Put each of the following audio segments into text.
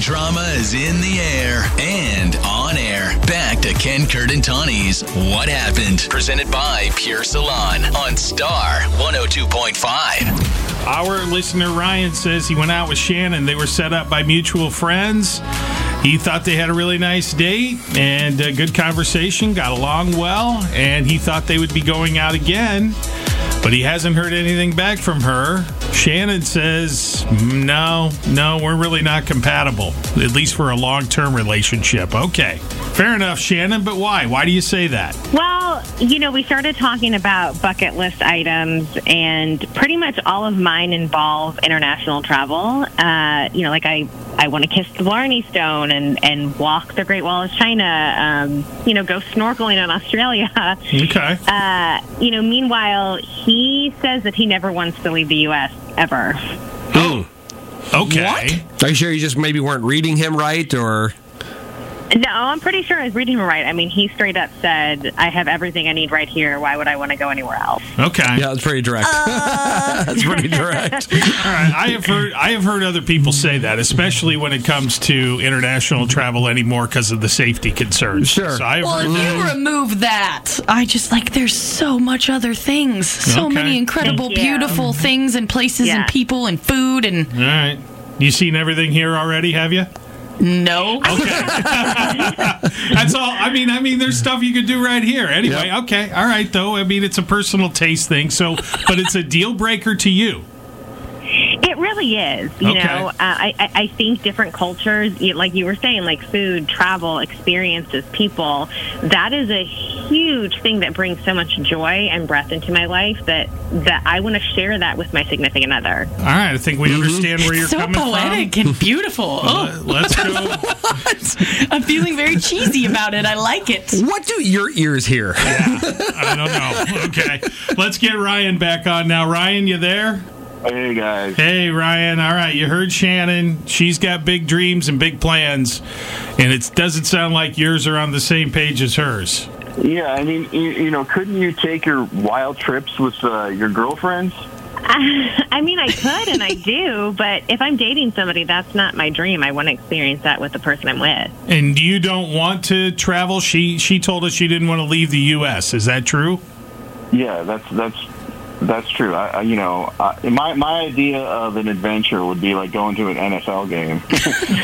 Drama is in the air and on air. Back to Ken Kurt and Tawinee's What Happened? Presented by Pure Salon on Star 102.5. Our listener Ryan says he went out with Shannon. They were set up by mutual friends. He thought they had a really nice date and a good conversation, got along well, and he thought they would be going out again, but he hasn't heard anything back from her. Shannon says, no, no, we're really not compatible, at least for a long term relationship. Okay. Fair enough, Shannon, but why? Why do you say that? Well, you know, we started talking about bucket list items, and pretty much all of mine involve international travel. Uh, you know, like I, I want to kiss the Blarney Stone and, and walk the Great Wall of China, um, you know, go snorkeling in Australia. Okay. Uh, you know, meanwhile, he says that he never wants to leave the U.S. ever. Oh. Okay. Are you sure you just maybe weren't reading him right, or No, I'm pretty sure I was reading him right. I mean, he straight up said, I have everything I need right here. Why would I want to go anywhere else? Okay. yeah, that's pretty direct. Uh. that's pretty direct. All right, I have heard I have heard other people say that, especially when it comes to international travel anymore because of the safety concerns. Sure. So I have Well, heard if you remove that, I just like there's so much other things, so Okay. many incredible, beautiful things and places Yeah. and people and food and All right. You seen everything here already, have you? No. Okay. That's all. I mean, I mean, there's stuff you could do right here. Anyway, Yep. okay, all right. Though, I mean, it's a personal taste thing. So, but it's a deal breaker to you. It really is. You Okay. know, uh, I, I I think different cultures, like you were saying, like food, travel, experiences, people, that is a huge thing that brings so much joy and breath into my life that, that I want to share that with my significant other. All right. I think we understand where you're so coming poetic and beautiful. Oh, Let's go. I'm feeling very cheesy about it. I like it. what do your ears hear? I don't know. Okay. Let's get Ryan back on now. Ryan, you there? Hey guys. Hey, Ryan. All right. You heard Shannon. She's got big dreams and big plans, and it doesn't sound like yours are on the same page as hers. Yeah, I mean, you, you know, couldn't you take your wild trips with uh, your girlfriends? I mean, I could and I do, but if I'm dating somebody, that's not my dream. I want to experience that with the person I'm with. And you don't want to travel? She she told us she didn't want to leave the U.S. Is that true? Yeah, that's that's that's true. I, I you know, I, my my idea of an adventure would be like going to an NFL game,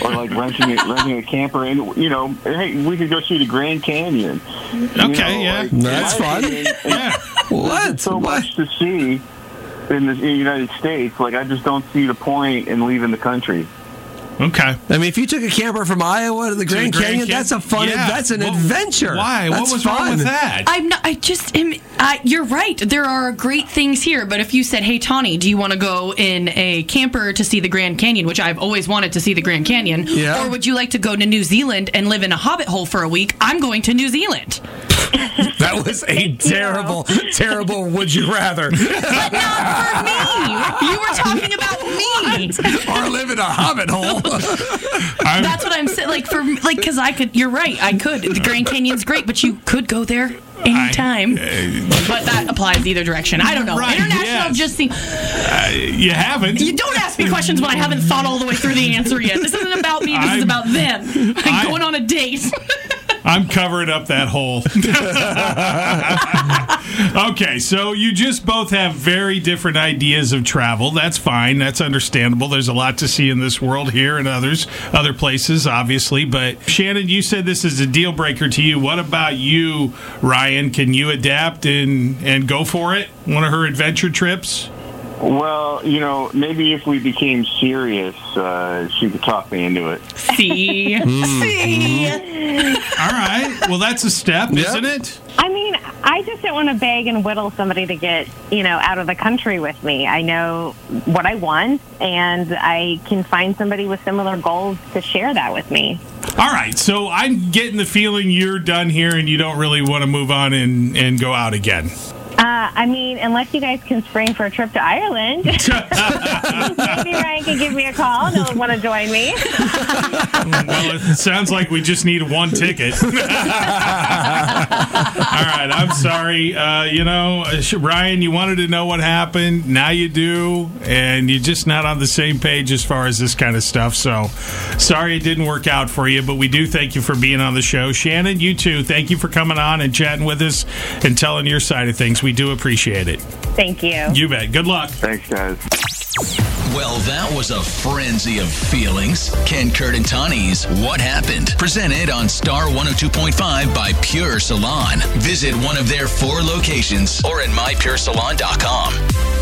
or like renting a, renting a camper, and you know, hey, we could go see the Grand Canyon. You Okay, know, yeah. like, That's fun. opinion, Yeah. What? So What? much to see in the, in the United States. Like, I just don't see the point in leaving the country. Okay. I mean, if you took a camper from Iowa to the Grand, Grand Canyon, Can- that's a fun. Yeah. That's an Well, adventure. Why? That's what was fun. wrong with that? I'm not. I just am. I, you're right. There are great things here, but if you said, "Hey, Tawinee, do you want to go in a camper to see the Grand Canyon?" Which I've always wanted to see the Grand Canyon, Yeah. or would you like to go to New Zealand and live in a hobbit hole for a week? I'm going to New Zealand. That was a terrible, terrible. Would you rather? But not for me. You were talking about me. or live in a hobbit hole? That's what I'm saying. Like for like, because I could. You're right. I could. The Grand Canyon's great, but you could go there anytime. Uh, but that applies either direction. I don't know. Right, International yes. just seem. Uh, you haven't. You don't ask me questions when I haven't thought all the way through the answer yet. This isn't about me. This I'm- is about them. I'm I- going on a date. I'm covering up that hole. okay, so you just both have very different ideas of travel. That's fine. That's understandable. There's a lot to see in this world here and others, other places, obviously. But Shannon, you said this is a deal breaker to you. What about you, Ryan? Can you adapt and and go for it? One of her adventure trips? Well, you know, maybe if we became serious, uh, she could talk me into it. See, see. All right. Well, that's a step, Yeah. isn't it? I mean, I just don't want to beg and whittle somebody to get, you know, out of the country with me. I know what I want, and I can find somebody with similar goals to share that with me. All right. So I'm getting the feeling you're done here and you don't really want to move on and, and go out again. Uh, I mean, unless you guys can spring for a trip to Ireland, maybe Ryan can give me a call. He'll want to join me. well, it sounds like we just need one ticket. All right, I'm sorry. Uh, you know, Ryan, you wanted to know what happened. Now you do, and you're just not on the same page as far as this kind of stuff. So, sorry it didn't work out for you, but we do thank you for being on the show. Shannon, you too. Thank you for coming on and chatting with us and telling your side of things. We do appreciate it. Thank you. You bet. Good luck. Thanks, guys. Well, that was a frenzy of feelings. Ken Kurt and Tawinee's What Happened? Presented on Star 102.5 by Pure Salon. Visit one of their four locations or at mypuresalon.com.